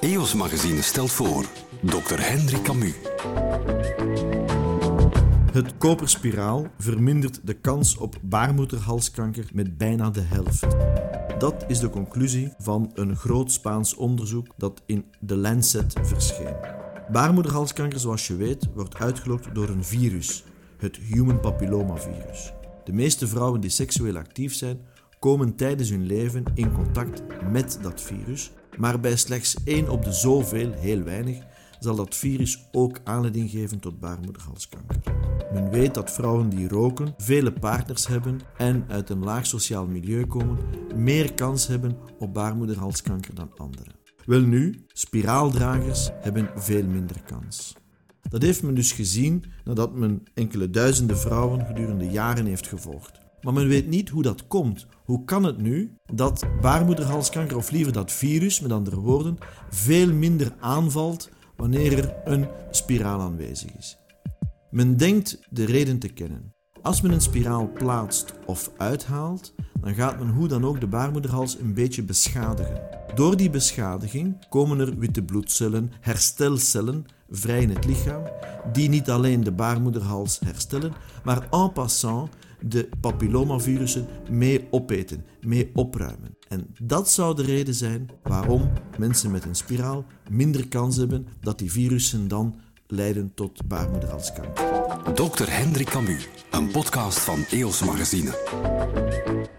EOS Magazine stelt voor Dr. Hendrik Camus. Het koperspiraal vermindert de kans op baarmoederhalskanker met bijna de helft. Dat is de conclusie van een groot Spaans onderzoek dat in The Lancet verscheen. Baarmoederhalskanker, zoals je weet, wordt uitgelokt door een virus, het human papillomavirus. De meeste vrouwen die seksueel actief zijn, komen tijdens hun leven in contact met dat virus, maar bij slechts één op de zoveel, heel weinig, zal dat virus ook aanleiding geven tot baarmoederhalskanker. Men weet dat vrouwen die roken, vele partners hebben en uit een laag sociaal milieu komen, meer kans hebben op baarmoederhalskanker dan anderen. Welnu, spiraaldragers hebben veel minder kans. Dat heeft men dus gezien nadat men enkele duizenden vrouwen gedurende jaren heeft gevolgd. Maar men weet niet hoe dat komt. Hoe kan het nu dat baarmoederhalskanker, of liever dat virus, met andere woorden, veel minder aanvalt wanneer er een spiraal aanwezig is? Men denkt de reden te kennen. Als men een spiraal plaatst of uithaalt, dan gaat men hoe dan ook de baarmoederhals een beetje beschadigen. Door die beschadiging komen er witte bloedcellen, herstelcellen, vrij in het lichaam, die niet alleen de baarmoederhals herstellen, maar en passant de papillomavirussen mee opeten, mee opruimen. En dat zou de reden zijn waarom mensen met een spiraal minder kans hebben dat die virussen dan leiden tot baarmoederhalskanker. Dr. Hendrik Camus, een podcast van EOS Magazine.